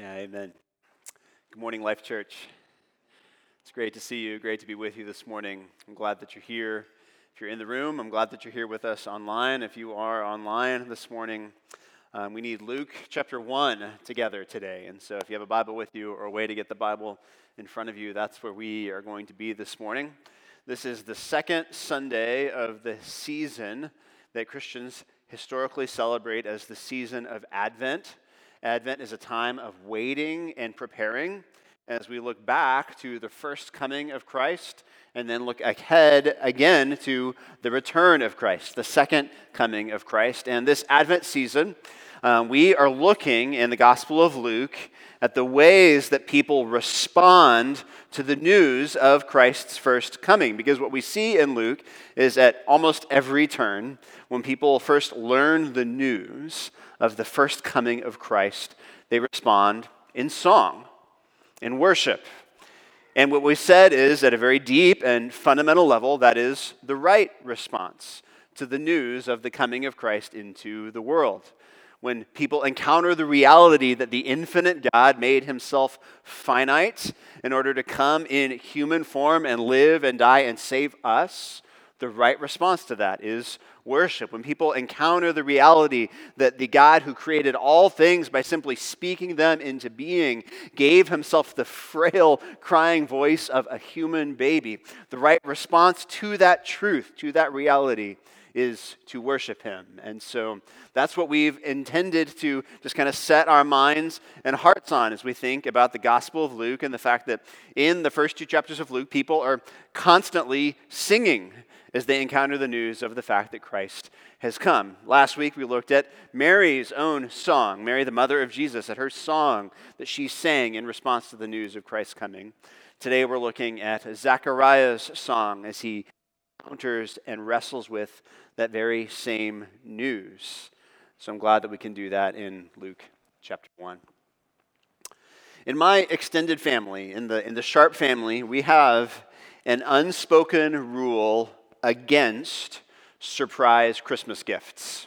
Yeah, amen. Good morning, Life Church. It's great to see you, great to be with you this morning. I'm glad that you're here. If you're in the room, I'm glad that you're here with us online. If you are online this morning, um, we need Luke chapter 1 together today. And so if you have a Bible with you or a way to get the Bible in front of you, that's where we are going to be this morning. This is the second Sunday of the season that Christians historically celebrate as the season of Advent. Advent is a time of waiting and preparing as we look back to the first coming of Christ and then look ahead again to the return of Christ, the second coming of Christ. And this Advent season, um, we are looking in the Gospel of Luke at the ways that people respond to the news of Christ's first coming. Because what we see in Luke is at almost every turn, when people first learn the news, of the first coming of Christ, they respond in song, in worship. And what we said is, at a very deep and fundamental level, that is the right response to the news of the coming of Christ into the world. When people encounter the reality that the infinite God made himself finite in order to come in human form and live and die and save us, the right response to that is worship. When people encounter the reality that the God who created all things by simply speaking them into being gave himself the frail, crying voice of a human baby, the right response to that truth, to that reality, is to worship him. And so that's what we've intended to just kind of set our minds and hearts on as we think about the Gospel of Luke and the fact that in the first two chapters of Luke, people are constantly singing as they encounter the news of the fact that Christ has come. Last week we looked at Mary's own song, Mary, the mother of Jesus, at her song that she sang in response to the news of Christ's coming. Today we're looking at Zechariah's song as he encounters and wrestles with that very same news. So I'm glad that we can do that in Luke chapter 1. In my extended family, in the, in the Sharp family, we have an unspoken rule against surprise Christmas gifts.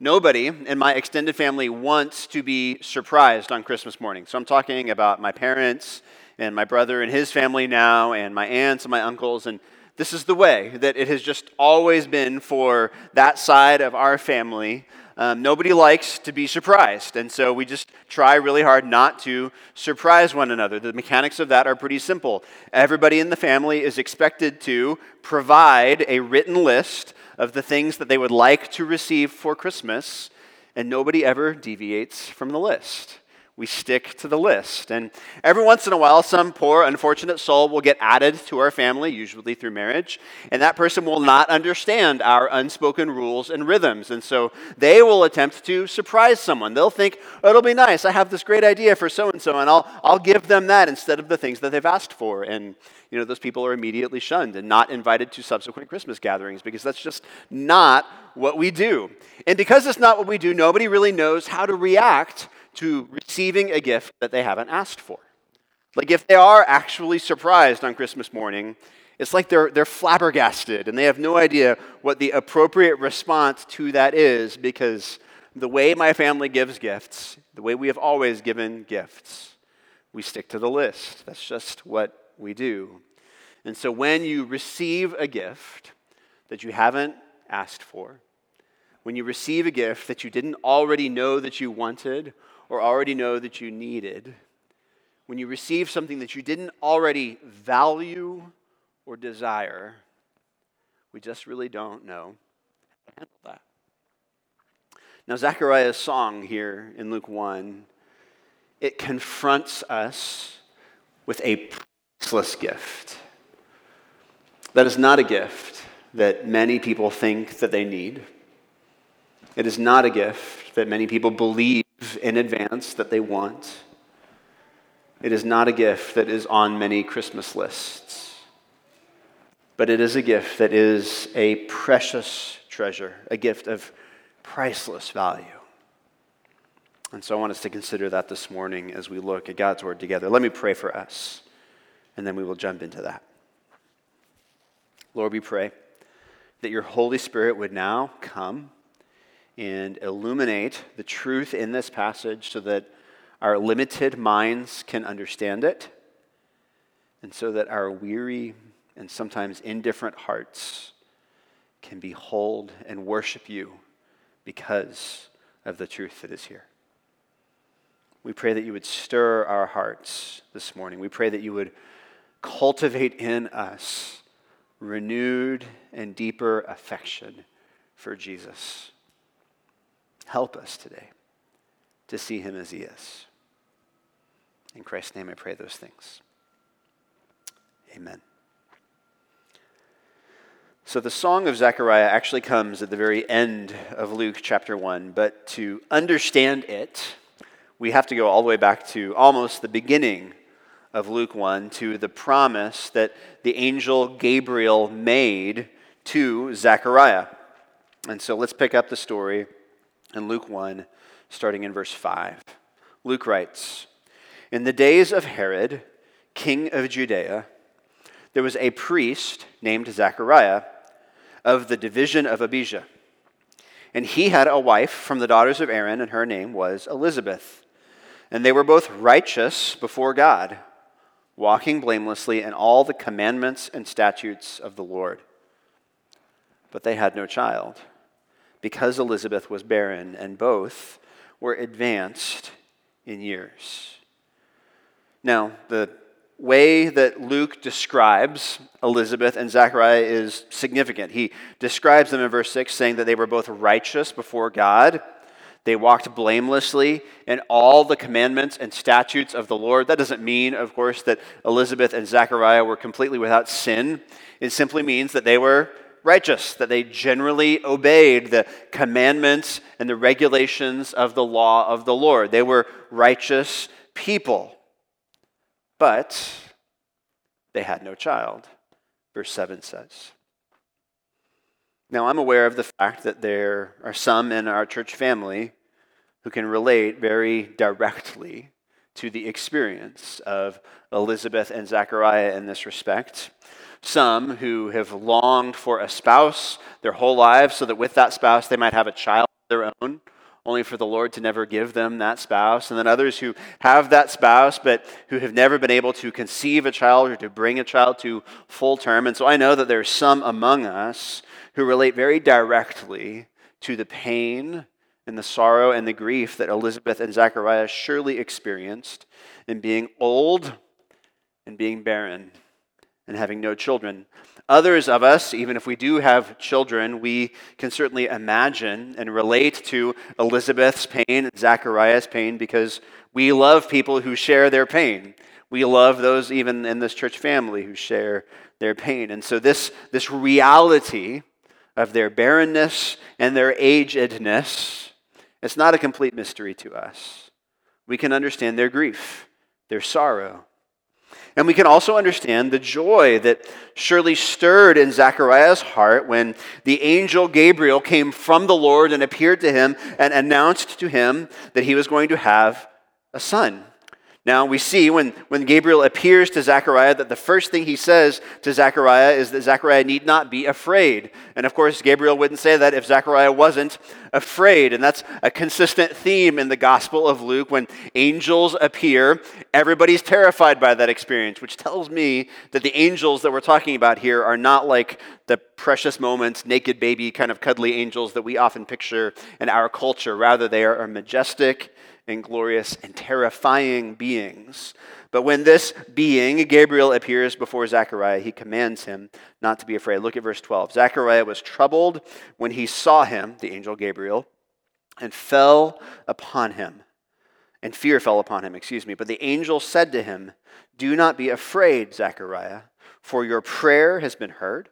Nobody in my extended family wants to be surprised on Christmas morning. So I'm talking about my parents and my brother and his family now, and my aunts and my uncles. And this is the way that it has just always been for that side of our family um, nobody likes to be surprised, and so we just try really hard not to surprise one another. The mechanics of that are pretty simple. Everybody in the family is expected to provide a written list of the things that they would like to receive for Christmas, and nobody ever deviates from the list we stick to the list. And every once in a while, some poor, unfortunate soul will get added to our family, usually through marriage, and that person will not understand our unspoken rules and rhythms. And so they will attempt to surprise someone. They'll think, oh, it'll be nice. I have this great idea for so and so, and I'll, I'll give them that instead of the things that they've asked for. And, you know, those people are immediately shunned and not invited to subsequent Christmas gatherings because that's just not what we do. And because it's not what we do, nobody really knows how to react to receiving a gift that they haven't asked for. Like if they are actually surprised on Christmas morning, it's like they're, they're flabbergasted and they have no idea what the appropriate response to that is because the way my family gives gifts, the way we have always given gifts, we stick to the list. That's just what we do. And so when you receive a gift that you haven't asked for, when you receive a gift that you didn't already know that you wanted or already know that you needed, when you receive something that you didn't already value or desire, we just really don't know how to handle that. Now, Zechariah's song here in Luke 1, it confronts us with a priceless gift. That is not a gift that many people think that they need. It is not a gift that many people believe in advance that they want. It is not a gift that is on many Christmas lists, but it is a gift that is a precious treasure, a gift of priceless value. And so I want us to consider that this morning as we look at God's Word together. Let me pray for us, and then we will jump into that. Lord, we pray that your Holy Spirit would now come and illuminate the truth in this passage so that our limited minds can understand it, and so that our weary and sometimes indifferent hearts can behold and worship you because of the truth that is here. We pray that you would stir our hearts this morning. We pray that you would cultivate in us renewed and deeper affection for Jesus. Help us today to see him as he is. In Christ's name, I pray those things. Amen. So, the Song of Zechariah actually comes at the very end of Luke chapter 1, but to understand it, we have to go all the way back to almost the beginning of Luke 1 to the promise that the angel Gabriel made to Zechariah. And so let's pick up the story in Luke 1, starting in verse 5. Luke writes In the days of Herod, king of Judea, there was a priest named Zechariah of the division of Abijah. And he had a wife from the daughters of Aaron, and her name was Elizabeth. And they were both righteous before God walking blamelessly in all the commandments and statutes of the Lord. But they had no child, because Elizabeth was barren, and both were advanced in years. Now, the way that Luke describes Elizabeth and Zechariah is significant. He describes them in verse 6, saying that they were both righteous before God they walked blamelessly in all the commandments and statutes of the Lord. That doesn't mean, of course, that Elizabeth and Zechariah were completely without sin. It simply means that they were righteous, that they generally obeyed the commandments and the regulations of the law of the Lord. They were righteous people. But they had no child, verse 7 says. Now, I'm aware of the fact that there are some in our church family who can relate very directly to the experience of Elizabeth and Zechariah in this respect. Some who have longed for a spouse their whole lives so that with that spouse they might have a child of their own, only for the Lord to never give them that spouse. And then others who have that spouse but who have never been able to conceive a child or to bring a child to full term. And so I know that there are some among us who relate very directly to the pain and the sorrow and the grief that Elizabeth and Zechariah surely experienced in being old and being barren and having no children. Others of us, even if we do have children, we can certainly imagine and relate to Elizabeth's pain and Zechariah's pain because we love people who share their pain. We love those even in this church family who share their pain. And so, this, this reality of their barrenness and their agedness, it's not a complete mystery to us. We can understand their grief, their sorrow. And we can also understand the joy that surely stirred in Zechariah's heart when the angel Gabriel came from the Lord and appeared to him and announced to him that he was going to have a son. Now, we see when, when Gabriel appears to Zechariah that the first thing he says to Zechariah is that Zechariah need not be afraid. And of course, Gabriel wouldn't say that if Zechariah wasn't afraid. And that's a consistent theme in the Gospel of Luke. When angels appear, everybody's terrified by that experience, which tells me that the angels that we're talking about here are not like the precious moments, naked baby, kind of cuddly angels that we often picture in our culture. Rather, they are majestic and glorious and terrifying beings. But when this being, Gabriel, appears before Zechariah, he commands him not to be afraid. Look at verse 12. Zechariah was troubled when he saw him, the angel Gabriel, and fell upon him. And fear fell upon him, excuse me. But the angel said to him, Do not be afraid, Zechariah, for your prayer has been heard,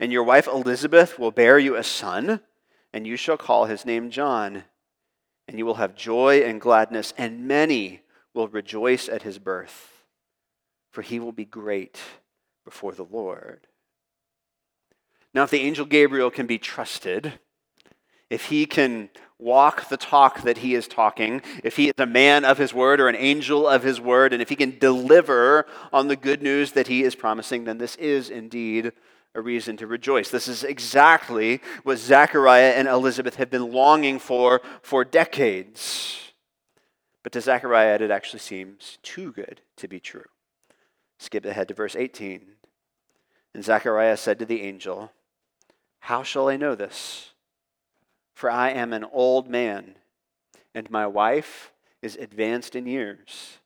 and your wife Elizabeth will bear you a son, and you shall call his name John and you will have joy and gladness, and many will rejoice at his birth, for he will be great before the Lord. Now, if the angel Gabriel can be trusted, if he can walk the talk that he is talking, if he is a man of his word or an angel of his word, and if he can deliver on the good news that he is promising, then this is indeed a reason to rejoice. This is exactly what Zechariah and Elizabeth have been longing for for decades. But to Zechariah, it actually seems too good to be true. Skip ahead to verse 18. And Zechariah said to the angel, How shall I know this? For I am an old man, and my wife is advanced in years.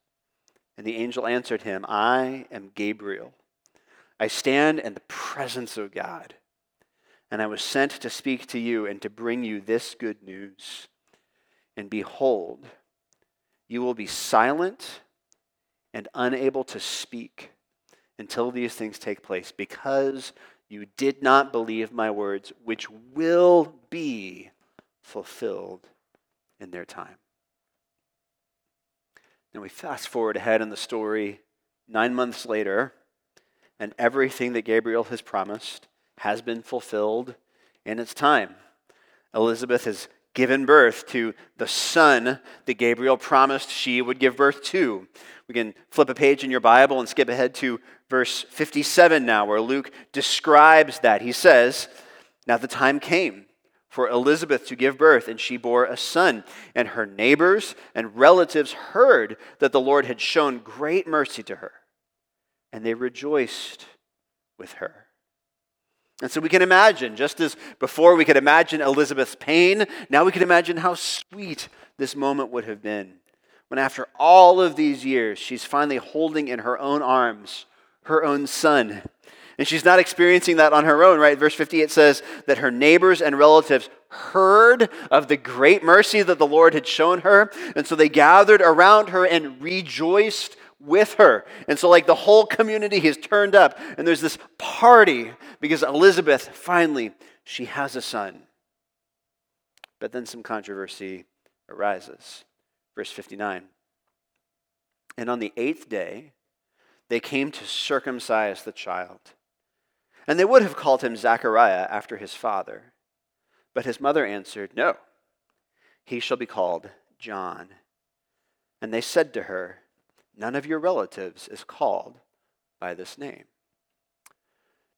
And the angel answered him, I am Gabriel. I stand in the presence of God, and I was sent to speak to you and to bring you this good news. And behold, you will be silent and unable to speak until these things take place, because you did not believe my words, which will be fulfilled in their time. Now we fast forward ahead in the story, nine months later, and everything that Gabriel has promised has been fulfilled in its time. Elizabeth has given birth to the son that Gabriel promised she would give birth to. We can flip a page in your Bible and skip ahead to verse 57 now, where Luke describes that. He says, Now the time came for Elizabeth to give birth, and she bore a son. And her neighbors and relatives heard that the Lord had shown great mercy to her, and they rejoiced with her. And so we can imagine, just as before we could imagine Elizabeth's pain, now we can imagine how sweet this moment would have been when, after all of these years, she's finally holding in her own arms her own son. And she's not experiencing that on her own, right? Verse 58 says that her neighbors and relatives heard of the great mercy that the Lord had shown her. And so they gathered around her and rejoiced with her. And so, like, the whole community has turned up, and there's this party because Elizabeth finally she has a son. But then some controversy arises. Verse 59. And on the eighth day, they came to circumcise the child. And they would have called him Zechariah after his father. But his mother answered, No, he shall be called John. And they said to her, None of your relatives is called by this name.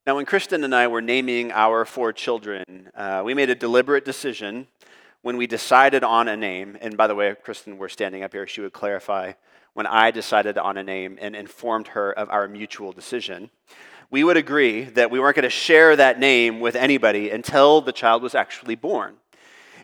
Now, when Kristen and I were naming our four children, uh, we made a deliberate decision when we decided on a name. And by the way, Kristen, we're standing up here. She would clarify when I decided on a name and informed her of our mutual decision. We would agree that we weren't going to share that name with anybody until the child was actually born.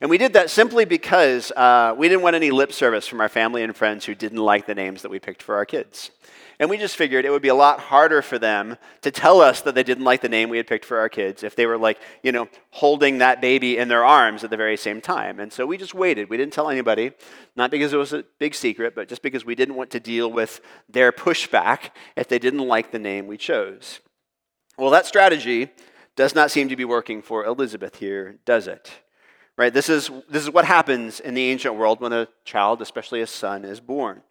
And we did that simply because uh, we didn't want any lip service from our family and friends who didn't like the names that we picked for our kids. And we just figured it would be a lot harder for them to tell us that they didn't like the name we had picked for our kids if they were like, you know, holding that baby in their arms at the very same time. And so we just waited. We didn't tell anybody, not because it was a big secret, but just because we didn't want to deal with their pushback if they didn't like the name we chose. Well, that strategy does not seem to be working for Elizabeth here, does it? Right? This is, this is what happens in the ancient world when a child, especially a son, is born.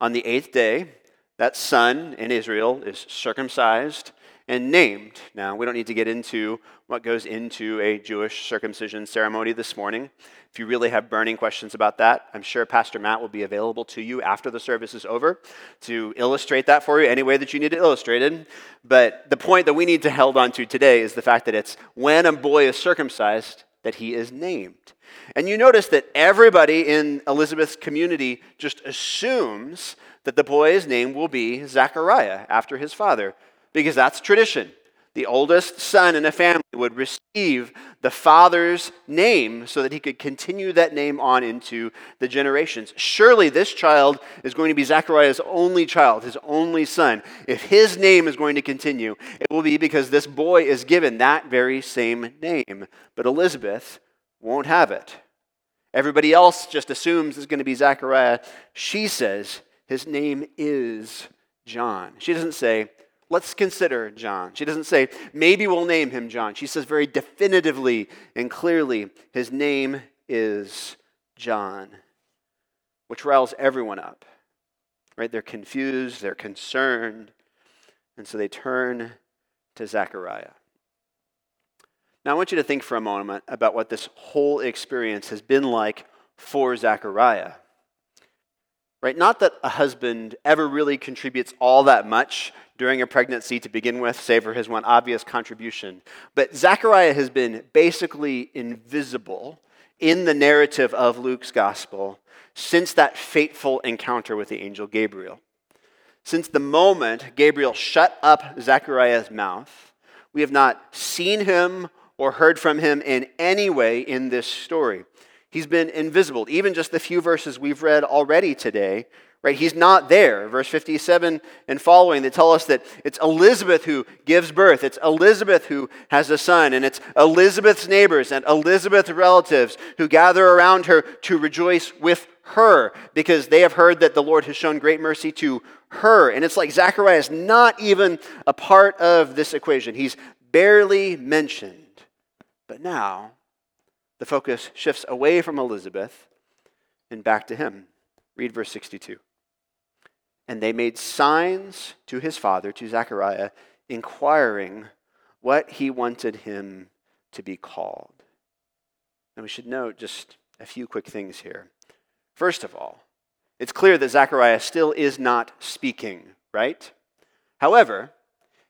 On the eighth day, that son in Israel is circumcised and named. Now, we don't need to get into what goes into a Jewish circumcision ceremony this morning. If you really have burning questions about that, I'm sure Pastor Matt will be available to you after the service is over to illustrate that for you any way that you need it illustrated. But the point that we need to hold on to today is the fact that it's when a boy is circumcised, that he is named. And you notice that everybody in Elizabeth's community just assumes that the boy's name will be Zechariah after his father, because that's tradition. The oldest son in a family would receive the father's name so that he could continue that name on into the generations. Surely this child is going to be Zechariah's only child, his only son. If his name is going to continue, it will be because this boy is given that very same name. But Elizabeth won't have it. Everybody else just assumes it's going to be Zechariah. She says his name is John. She doesn't say, Let's consider John. She doesn't say, maybe we'll name him John. She says very definitively and clearly, his name is John, which riles everyone up. Right? They're confused, they're concerned, and so they turn to Zechariah. Now, I want you to think for a moment about what this whole experience has been like for Zechariah. Right? Not that a husband ever really contributes all that much during a pregnancy to begin with, save for his one obvious contribution. But Zechariah has been basically invisible in the narrative of Luke's gospel since that fateful encounter with the angel Gabriel. Since the moment Gabriel shut up Zechariah's mouth, we have not seen him or heard from him in any way in this story. He's been invisible. Even just the few verses we've read already today right? He's not there. Verse 57 and following, they tell us that it's Elizabeth who gives birth. It's Elizabeth who has a son, and it's Elizabeth's neighbors and Elizabeth's relatives who gather around her to rejoice with her because they have heard that the Lord has shown great mercy to her. And it's like Zechariah is not even a part of this equation, he's barely mentioned. But now, the focus shifts away from Elizabeth and back to him. Read verse 62. And they made signs to his father, to Zechariah, inquiring what he wanted him to be called. And we should note just a few quick things here. First of all, it's clear that Zechariah still is not speaking, right? However,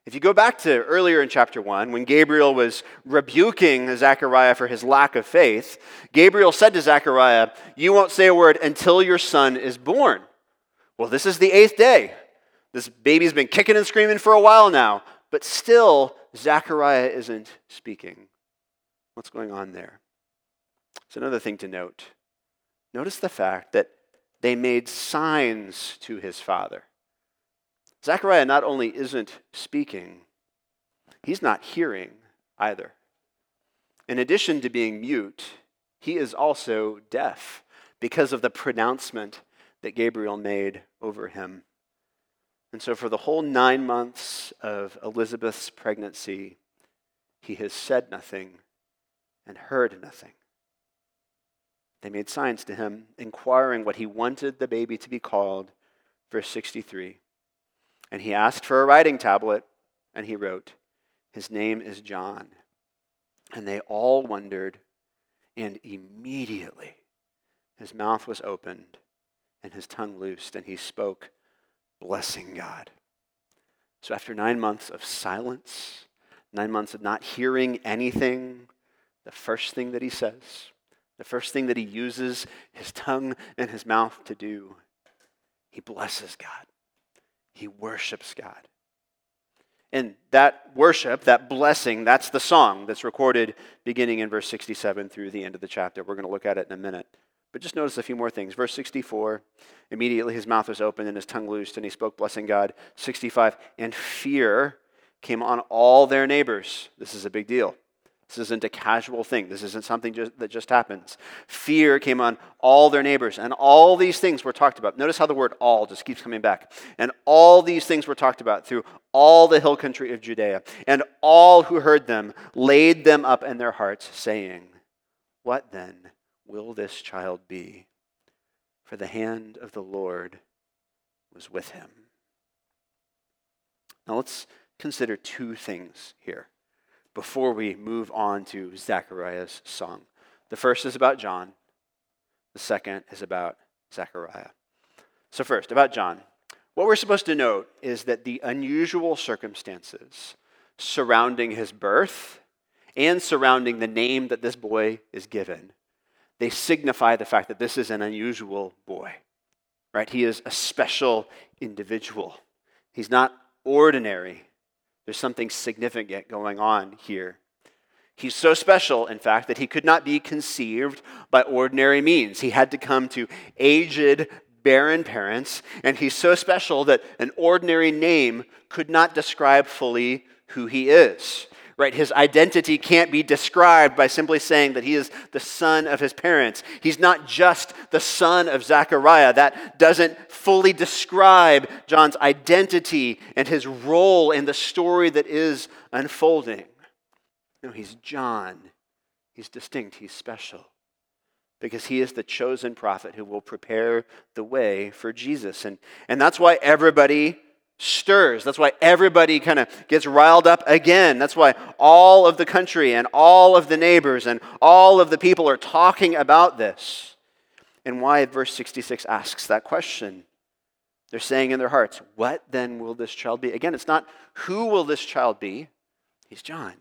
if you go back to earlier in chapter 1, when Gabriel was rebuking Zechariah for his lack of faith, Gabriel said to Zechariah, You won't say a word until your son is born. Well, this is the eighth day. This baby's been kicking and screaming for a while now, but still, Zechariah isn't speaking. What's going on there? It's another thing to note. Notice the fact that they made signs to his father. Zechariah not only isn't speaking, he's not hearing either. In addition to being mute, he is also deaf because of the pronouncement that Gabriel made over him. And so, for the whole nine months of Elizabeth's pregnancy, he has said nothing and heard nothing. They made signs to him, inquiring what he wanted the baby to be called. Verse 63. And he asked for a writing tablet, and he wrote, His name is John. And they all wondered, and immediately his mouth was opened and his tongue loosed, and he spoke, blessing God. So after nine months of silence, nine months of not hearing anything, the first thing that he says, the first thing that he uses his tongue and his mouth to do, he blesses God. He worships God. And that worship, that blessing, that's the song that's recorded beginning in verse 67 through the end of the chapter. We're going to look at it in a minute. But just notice a few more things. Verse 64 immediately his mouth was opened and his tongue loosed, and he spoke, blessing God. 65 and fear came on all their neighbors. This is a big deal. This isn't a casual thing. This isn't something just, that just happens. Fear came on all their neighbors, and all these things were talked about. Notice how the word all just keeps coming back. And all these things were talked about through all the hill country of Judea. And all who heard them laid them up in their hearts, saying, What then? will this child be? For the hand of the Lord was with him. Now let's consider two things here before we move on to Zechariah's song. The first is about John, the second is about Zechariah. So, first, about John. What we're supposed to note is that the unusual circumstances surrounding his birth and surrounding the name that this boy is given they signify the fact that this is an unusual boy, right? He is a special individual. He's not ordinary. There's something significant going on here. He's so special, in fact, that he could not be conceived by ordinary means. He had to come to aged, barren parents, and he's so special that an ordinary name could not describe fully who he is right? His identity can't be described by simply saying that he is the son of his parents. He's not just the son of Zechariah. That doesn't fully describe John's identity and his role in the story that is unfolding. No, he's John. He's distinct, he's special. Because he is the chosen prophet who will prepare the way for Jesus. And, and that's why everybody stirs. That's why everybody kind of gets riled up again. That's why all of the country and all of the neighbors and all of the people are talking about this. And why verse 66 asks that question. They're saying in their hearts, What then will this child be? Again, it's not who will this child be? He's John.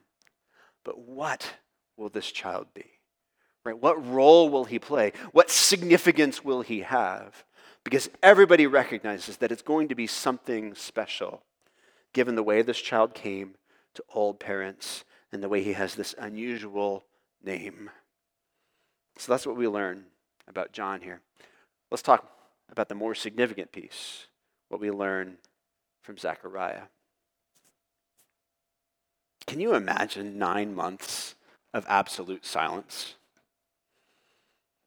But what will this child be? Right? What role will he play? What significance will he have? Because everybody recognizes that it's going to be something special, given the way this child came to old parents and the way he has this unusual name. So that's what we learn about John here. Let's talk about the more significant piece, what we learn from Zechariah. Can you imagine nine months of absolute silence?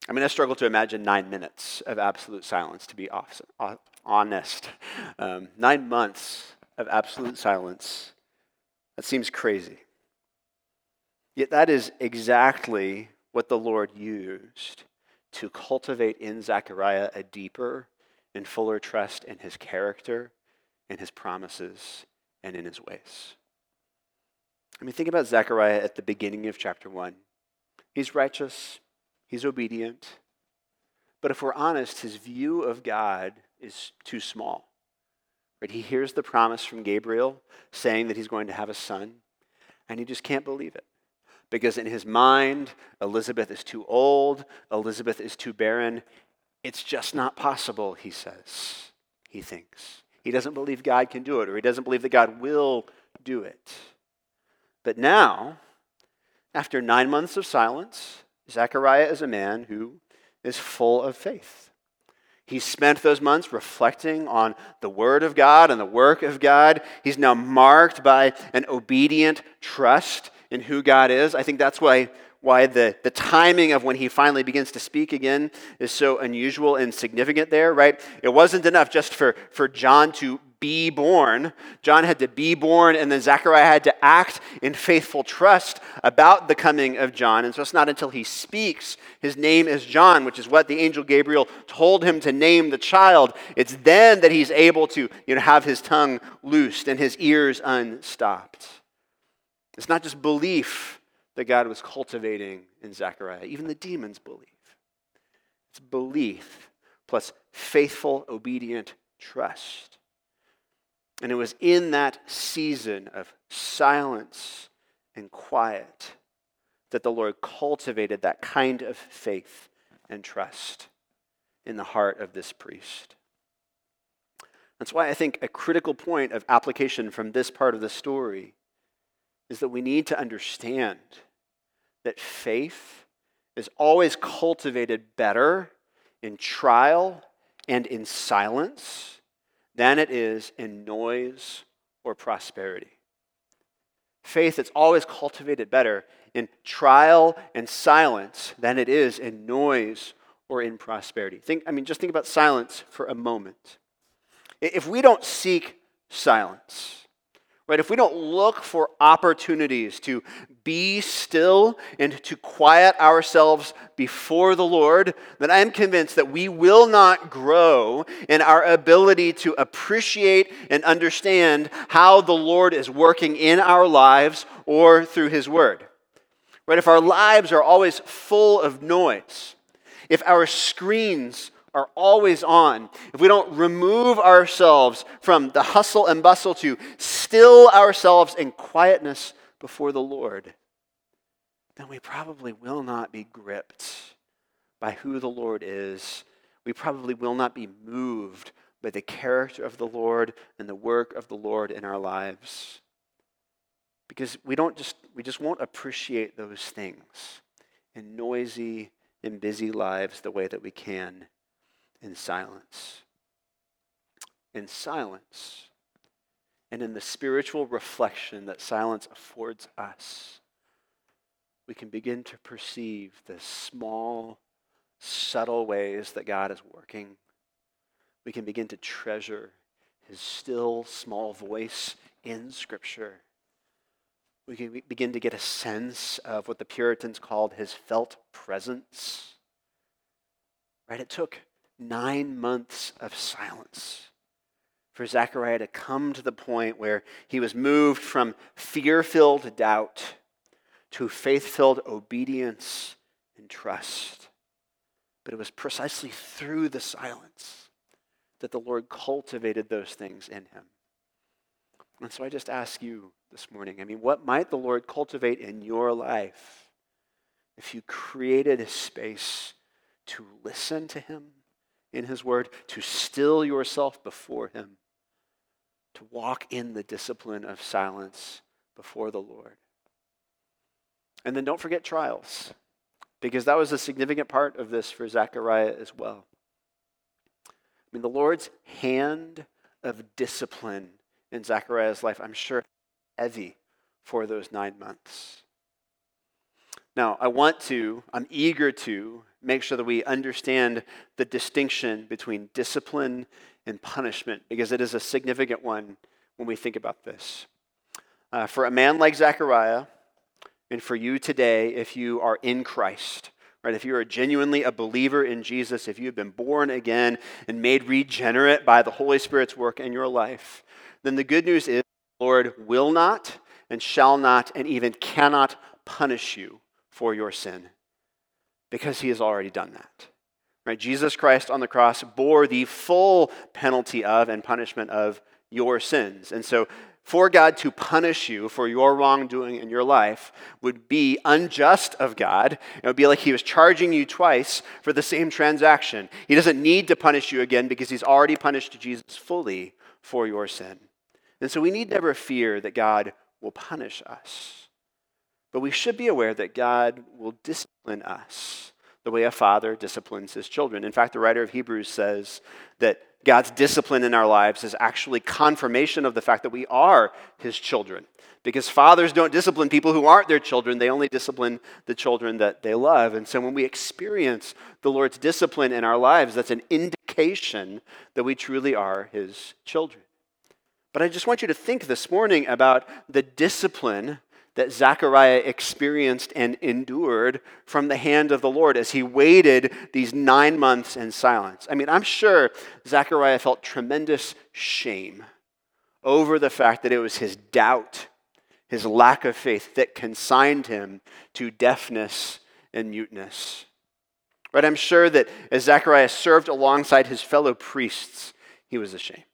I mean, I struggle to imagine nine minutes of absolute silence, to be honest. Um, nine months of absolute silence, that seems crazy. Yet that is exactly what the Lord used to cultivate in Zechariah a deeper and fuller trust in his character, in his promises, and in his ways. I mean, think about Zechariah at the beginning of chapter 1. He's righteous, he's obedient, but if we're honest, his view of God is too small. Right? He hears the promise from Gabriel saying that he's going to have a son, and he just can't believe it. Because in his mind, Elizabeth is too old, Elizabeth is too barren. It's just not possible, he says, he thinks. He doesn't believe God can do it, or he doesn't believe that God will do it. But now, after nine months of silence, Zechariah is a man who is full of faith. He spent those months reflecting on the Word of God and the work of God. He's now marked by an obedient trust in who God is. I think that's why, why the, the timing of when he finally begins to speak again is so unusual and significant there, right? It wasn't enough just for, for John to be born. John had to be born, and then Zechariah had to act in faithful trust about the coming of John. And so it's not until he speaks, his name is John, which is what the angel Gabriel told him to name the child. It's then that he's able to you know, have his tongue loosed and his ears unstopped. It's not just belief that God was cultivating in Zechariah, even the demons believe. It's belief plus faithful, obedient trust. And it was in that season of silence and quiet that the Lord cultivated that kind of faith and trust in the heart of this priest. That's why I think a critical point of application from this part of the story is that we need to understand that faith is always cultivated better in trial and in silence than it is in noise or prosperity. Faith is always cultivated better in trial and silence than it is in noise or in prosperity. Think, I mean, just think about silence for a moment. If we don't seek silence, right? If we don't look for opportunities to be still and to quiet ourselves before the Lord, then I am convinced that we will not grow in our ability to appreciate and understand how the Lord is working in our lives or through His Word. Right? If our lives are always full of noise, if our screens are always on, if we don't remove ourselves from the hustle and bustle to still ourselves in quietness before the Lord, then we probably will not be gripped by who the Lord is. We probably will not be moved by the character of the Lord and the work of the Lord in our lives. Because we don't just we just won't appreciate those things in noisy and busy lives the way that we can in silence. In silence. And in the spiritual reflection that silence affords us, we can begin to perceive the small, subtle ways that God is working. We can begin to treasure his still, small voice in Scripture. We can begin to get a sense of what the Puritans called his felt presence. Right? It took nine months of silence for Zechariah to come to the point where he was moved from fear filled doubt to faith filled obedience and trust. But it was precisely through the silence that the Lord cultivated those things in him. And so I just ask you this morning I mean, what might the Lord cultivate in your life if you created a space to listen to Him in His Word, to still yourself before Him, to walk in the discipline of silence before the Lord. And then don't forget trials, because that was a significant part of this for Zechariah as well. I mean, the Lord's hand of discipline in Zechariah's life, I'm sure, heavy for those nine months. Now, I want to, I'm eager to make sure that we understand the distinction between discipline and punishment because it is a significant one when we think about this. Uh, for a man like Zechariah, and for you today, if you are in Christ, right, if you are genuinely a believer in Jesus, if you have been born again and made regenerate by the Holy Spirit's work in your life, then the good news is the Lord will not and shall not and even cannot punish you for your sin because he has already done that. Right? Jesus Christ on the cross bore the full penalty of and punishment of your sins. And so for God to punish you for your wrongdoing in your life would be unjust of God. It would be like he was charging you twice for the same transaction. He doesn't need to punish you again because he's already punished Jesus fully for your sin. And so we need never fear that God will punish us. But we should be aware that God will discipline us the way a father disciplines his children. In fact, the writer of Hebrews says that God's discipline in our lives is actually confirmation of the fact that we are his children. Because fathers don't discipline people who aren't their children, they only discipline the children that they love. And so when we experience the Lord's discipline in our lives, that's an indication that we truly are his children. But I just want you to think this morning about the discipline that Zechariah experienced and endured from the hand of the Lord as he waited these nine months in silence. I mean, I'm sure Zechariah felt tremendous shame over the fact that it was his doubt, his lack of faith, that consigned him to deafness and muteness. Right? I'm sure that as Zechariah served alongside his fellow priests, he was ashamed.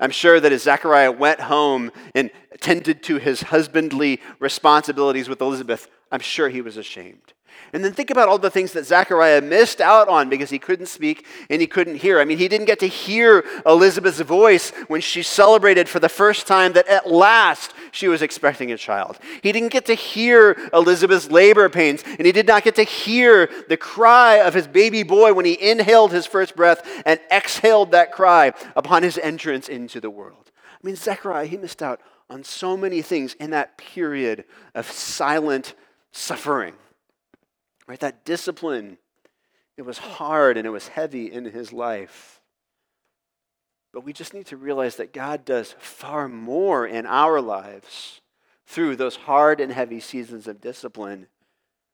I'm sure that as Zechariah went home and tended to his husbandly responsibilities with Elizabeth, I'm sure he was ashamed. And then think about all the things that Zechariah missed out on because he couldn't speak and he couldn't hear. I mean, he didn't get to hear Elizabeth's voice when she celebrated for the first time that at last she was expecting a child. He didn't get to hear Elizabeth's labor pains, and he did not get to hear the cry of his baby boy when he inhaled his first breath and exhaled that cry upon his entrance into the world. I mean, Zechariah, he missed out on so many things in that period of silent suffering. Right? That discipline, it was hard and it was heavy in his life. But we just need to realize that God does far more in our lives through those hard and heavy seasons of discipline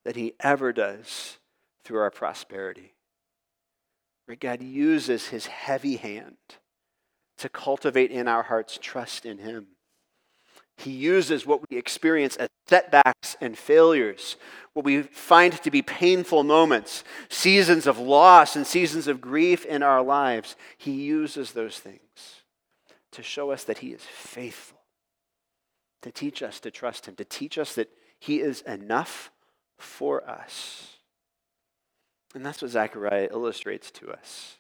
than he ever does through our prosperity. Where God uses his heavy hand to cultivate in our hearts trust in him. He uses what we experience as setbacks and failures, what we find to be painful moments, seasons of loss and seasons of grief in our lives. He uses those things to show us that He is faithful, to teach us to trust Him, to teach us that He is enough for us. And that's what Zechariah illustrates to us.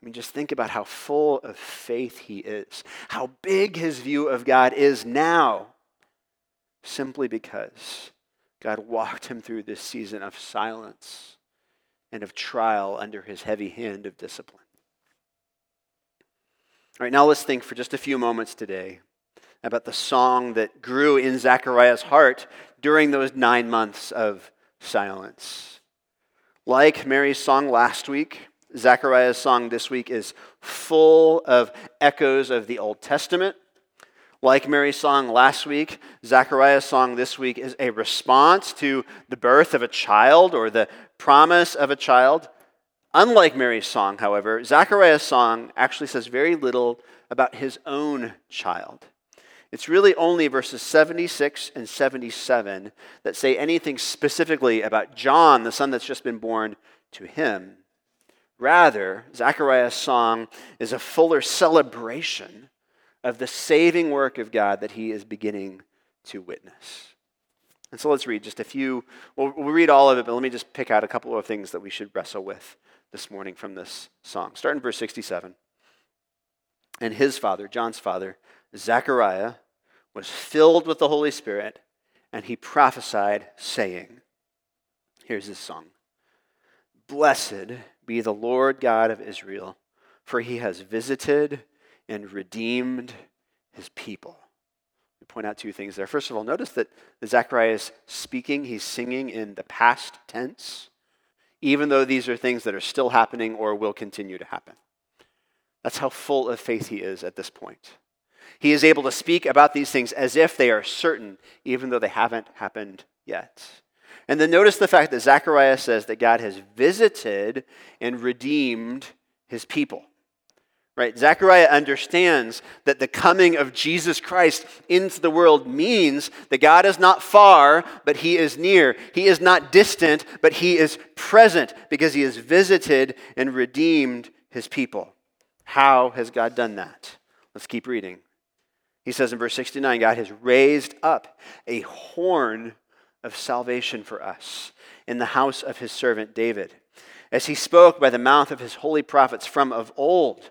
I mean, just think about how full of faith he is, how big his view of God is now, simply because God walked him through this season of silence and of trial under his heavy hand of discipline. All right, now let's think for just a few moments today about the song that grew in Zechariah's heart during those nine months of silence. Like Mary's song last week, Zechariah's song this week is full of echoes of the Old Testament. Like Mary's song last week, Zechariah's song this week is a response to the birth of a child or the promise of a child. Unlike Mary's song, however, Zechariah's song actually says very little about his own child. It's really only verses 76 and 77 that say anything specifically about John, the son that's just been born to him. Rather, Zechariah's song is a fuller celebration of the saving work of God that he is beginning to witness. And so let's read just a few. We'll, we'll, read all of it, but let me just pick out a couple of things that we should wrestle with this morning from this song. Start in verse 67. And his father, John's father, Zechariah, was filled with the Holy Spirit, and he prophesied, saying, Here's his song Blessed be the Lord God of Israel, for he has visited and redeemed his people We point out two things there. First of all, notice that Zechariah is speaking, he's singing in the past tense, even though these are things that are still happening or will continue to happen. That's how full of faith he is at this point. He is able to speak about these things as if they are certain, even though they haven't happened yet. And then notice the fact that Zechariah says that God has visited and redeemed his people. Right? Zechariah understands that the coming of Jesus Christ into the world means that God is not far, but he is near. He is not distant, but he is present because he has visited and redeemed his people. How has God done that? Let's keep reading. He says in verse 69 God has raised up a horn of salvation for us in the house of his servant David, as he spoke by the mouth of his holy prophets from of old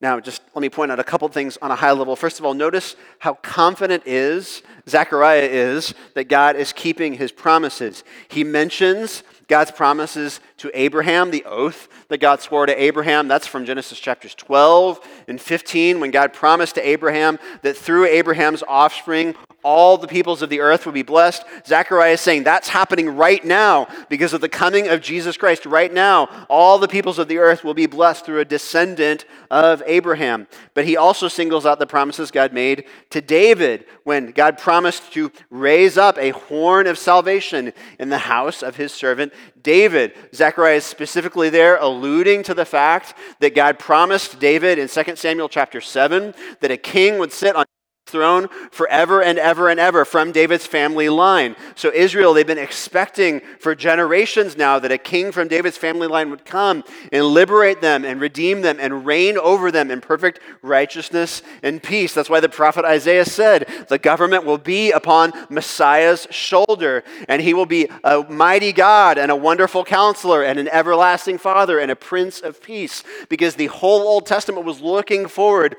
Now, just let me point out a couple things on a high level. First of all, notice how confident is Zechariah is that God is keeping his promises. He mentions God's promises to Abraham, the oath that God swore to Abraham. That's from Genesis chapters 12 and 15, when God promised to Abraham that through Abraham's offspring, all the peoples of the earth would be blessed. Zechariah is saying that's happening right now because of the coming of Jesus Christ. Right now, all the peoples of the earth will be blessed through a descendant of Abraham. But he also singles out the promises God made to David when God promised to raise up a horn of salvation in the house of his servant David. Zechariah is specifically there alluding to the fact that God promised David in 2 Samuel chapter 7 that a king would sit on throne forever and ever and ever from David's family line. So, Israel, they've been expecting for generations now that a king from David's family line would come and liberate them and redeem them and reign over them in perfect righteousness and peace. That's why the prophet Isaiah said, The government will be upon Messiah's shoulder, and he will be a mighty God and a wonderful counselor and an everlasting father and a prince of peace. Because the whole Old Testament was looking forward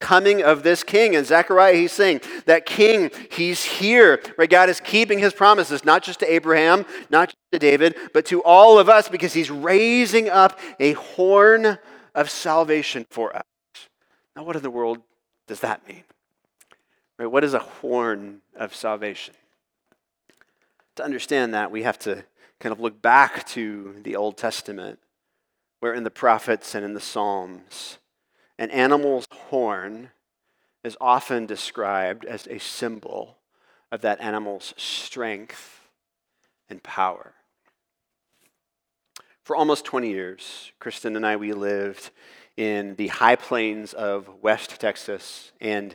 coming of this king. And Zechariah, he's saying that king, he's here, right? God is keeping his promises, not just to Abraham, not just to David, but to all of us because he's raising up a horn of salvation for us. Now, what in the world does that mean? Right? What is a horn of salvation? To understand that, we have to kind of look back to the Old Testament, where in the prophets and in the Psalms, an animal's horn is often described as a symbol of that animal's strength and power. For almost 20 years, Kristen and I, we lived in the high plains of West Texas. And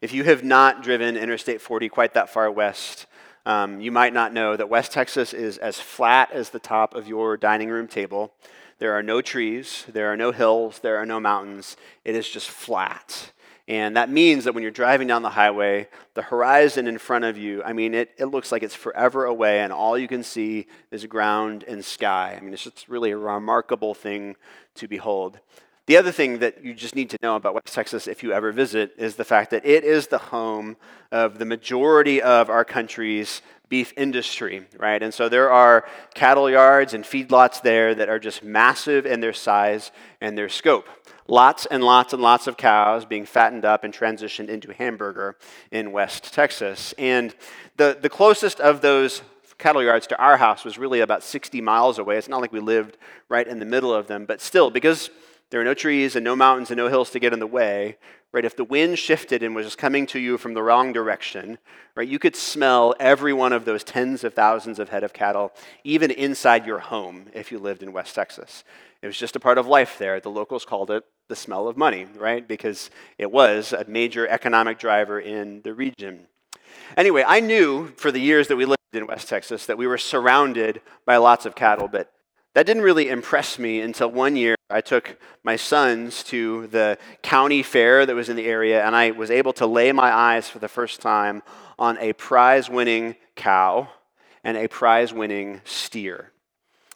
if you have not driven Interstate 40 quite that far west, um, you might not know that West Texas is as flat as the top of your dining room table. There are no trees, there are no hills, there are no mountains. It is just flat. And that means that when you're driving down the highway, the horizon in front of you, I mean, it, it looks like it's forever away, and all you can see is ground and sky. I mean, it's just really a remarkable thing to behold. The other thing that you just need to know about West Texas if you ever visit is the fact that it is the home of the majority of our country's beef industry, right? And so there are cattle yards and feedlots there that are just massive in their size and their scope. Lots and lots and lots of cows being fattened up and transitioned into hamburger in West Texas. And the, the closest of those cattle yards to our house was really about 60 miles away. It's not like we lived right in the middle of them, but still, because there are no trees and no mountains and no hills to get in the way, right? If the wind shifted and was just coming to you from the wrong direction, right, you could smell every one of those tens of thousands of head of cattle, even inside your home if you lived in West Texas. It was just a part of life there. The locals called it the smell of money, right? Because it was a major economic driver in the region. Anyway, I knew for the years that we lived in West Texas that we were surrounded by lots of cattle, but that didn't really impress me until one year I took my sons to the county fair that was in the area, and I was able to lay my eyes for the first time on a prize winning cow and a prize winning steer.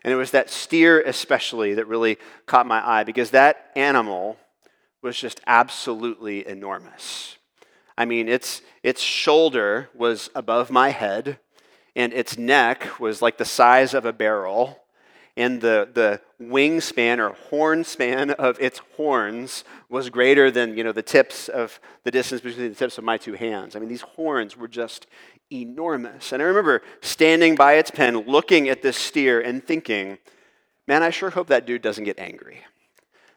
And it was that steer, especially, that really caught my eye because that animal was just absolutely enormous. I mean, its, its shoulder was above my head, and its neck was like the size of a barrel, and the, the wingspan or horn span of its horns was greater than you know, the tips of the distance between the tips of my two hands. I mean, these horns were just enormous. And I remember standing by its pen, looking at this steer, and thinking, man, I sure hope that dude doesn't get angry.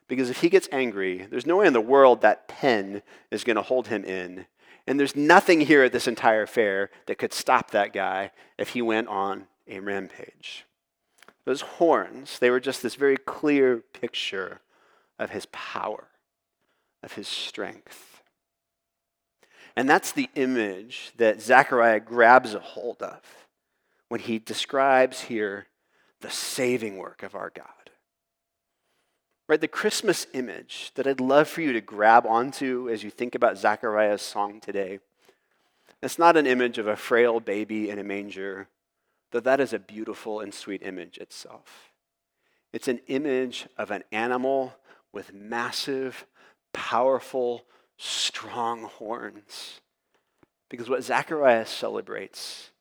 Because if he gets angry, there's no way in the world that pen is going to hold him in. And there's nothing here at this entire fair that could stop that guy if he went on a rampage. Those horns, they were just this very clear picture of his power, of his strength. And that's the image that Zechariah grabs a hold of when he describes here the saving work of our God. Right, the Christmas image that I'd love for you to grab onto as you think about Zechariah's song today. It's not an image of a frail baby in a manger, though that is a beautiful and sweet image itself. It's an image of an animal with massive, powerful, strong horns. Because what Zechariah celebrates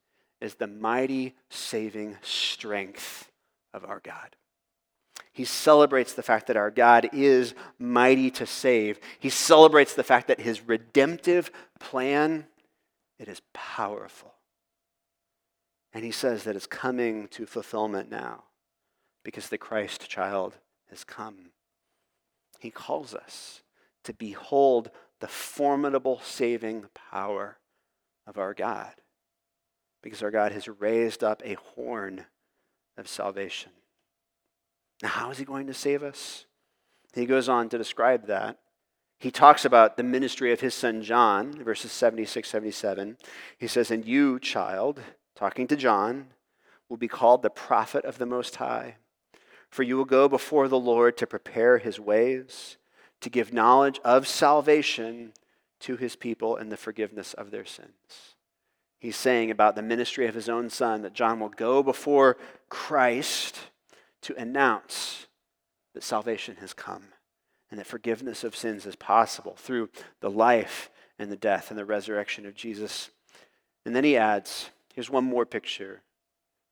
is the mighty saving strength of our God. He celebrates the fact that our God is mighty to save. He celebrates the fact that his redemptive plan it is powerful. And he says that it's coming to fulfillment now because the Christ child has come. He calls us to behold the formidable saving power of our God because our God has raised up a horn of salvation. Now, how is he going to save us? He goes on to describe that. He talks about the ministry of his son John, verses 76, 77. He says, And you, child, talking to John, will be called the prophet of the Most High. For you will go before the Lord to prepare his ways, to give knowledge of salvation to his people and the forgiveness of their sins. He's saying about the ministry of his own son that John will go before Christ to announce that salvation has come and that forgiveness of sins is possible through the life and the death and the resurrection of Jesus. And then he adds, here's one more picture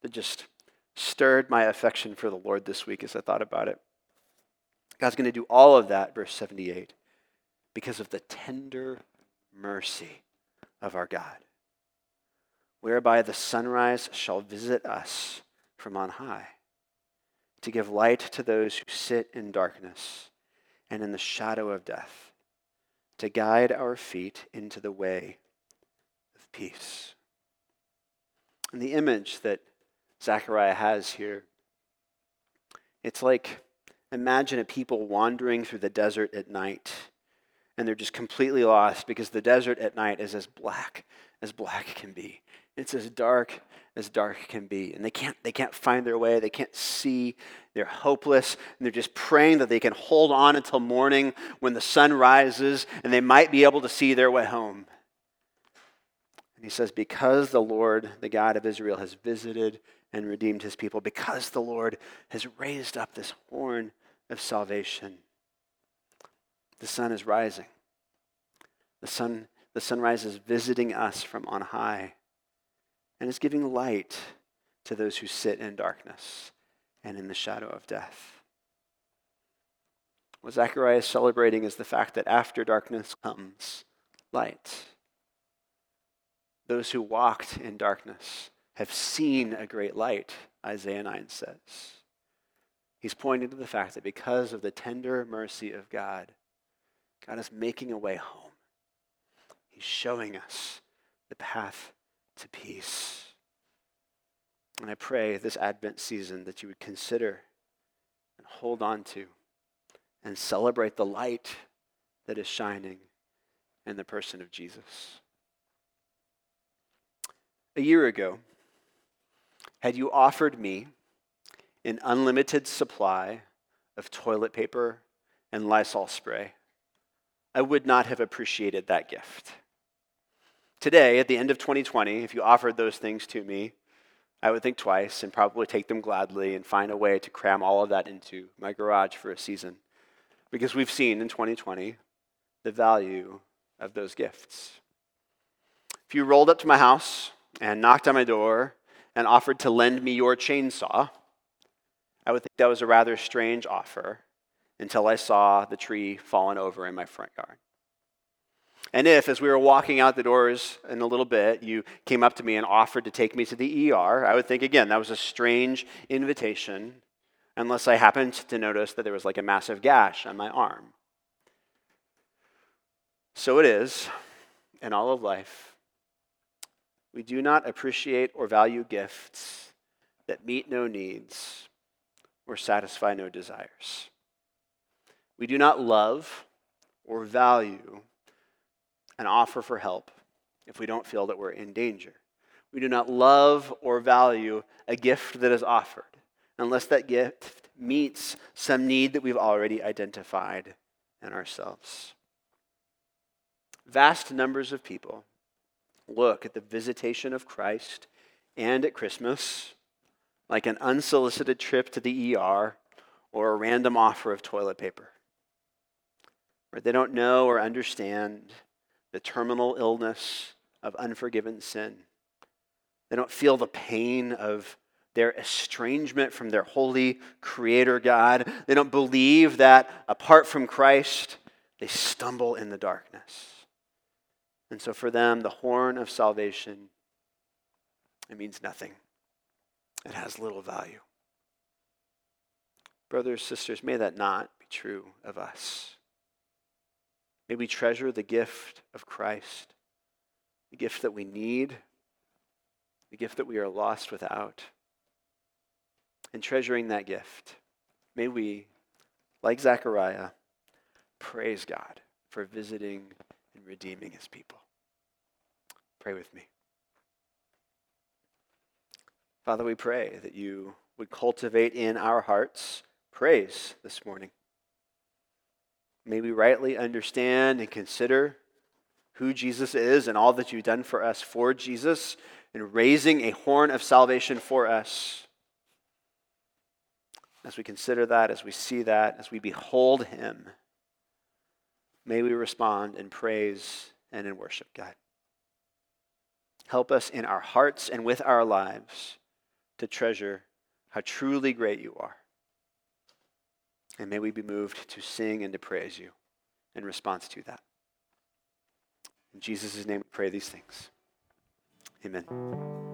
that just stirred my affection for the Lord this week as I thought about it. God's going to do all of that, verse 78, because of the tender mercy of our God, whereby the sunrise shall visit us from on high to give light to those who sit in darkness and in the shadow of death, to guide our feet into the way of peace. And the image that Zechariah has here, it's like imagine a people wandering through the desert at night and they're just completely lost because the desert at night is as black as black can be. It's as dark as dark can be. And they can't, they can't find their way. They can't see. They're hopeless. And they're just praying that they can hold on until morning when the sun rises and they might be able to see their way home. And he says, Because the Lord, the God of Israel, has visited and redeemed his people, because the Lord has raised up this horn of salvation, the sun is rising. The sun, the sunrise is visiting us from on high and is giving light to those who sit in darkness and in the shadow of death. What Zechariah is celebrating is the fact that after darkness comes light. Those who walked in darkness have seen a great light, Isaiah 9 says. He's pointing to the fact that because of the tender mercy of God, God is making a way home. He's showing us the path to peace. And I pray this Advent season that you would consider and hold on to and celebrate the light that is shining in the person of Jesus. A year ago, had you offered me an unlimited supply of toilet paper and Lysol spray, I would not have appreciated that gift. Today, at the end of 2020, if you offered those things to me, I would think twice and probably take them gladly and find a way to cram all of that into my garage for a season. Because we've seen in 2020 the value of those gifts. If you rolled up to my house and knocked on my door and offered to lend me your chainsaw, I would think that was a rather strange offer until I saw the tree fallen over in my front yard. And if, as we were walking out the doors in a little bit, you came up to me and offered to take me to the ER, I would think again that was a strange invitation, unless I happened to notice that there was like a massive gash on my arm. So it is in all of life. We do not appreciate or value gifts that meet no needs or satisfy no desires. We do not love or value an offer for help if we don't feel that we're in danger. We do not love or value a gift that is offered unless that gift meets some need that we've already identified in ourselves. Vast numbers of people look at the visitation of Christ and at Christmas like an unsolicited trip to the ER or a random offer of toilet paper. They don't know or understand the terminal illness of unforgiven sin. They don't feel the pain of their estrangement from their holy creator God. They don't believe that apart from Christ, they stumble in the darkness. And so for them, the horn of salvation, it means nothing. It has little value. Brothers, sisters, may that not be true of us. May we treasure the gift of Christ, the gift that we need, the gift that we are lost without. And treasuring that gift, may we, like Zechariah, praise God for visiting and redeeming his people. Pray with me. Father, we pray that you would cultivate in our hearts praise this morning. May we rightly understand and consider who Jesus is and all that you've done for us for Jesus and raising a horn of salvation for us. As we consider that, as we see that, as we behold him, may we respond in praise and in worship, God. Help us in our hearts and with our lives to treasure how truly great you are. And may we be moved to sing and to praise you in response to that. In Jesus' name we pray these things. Amen.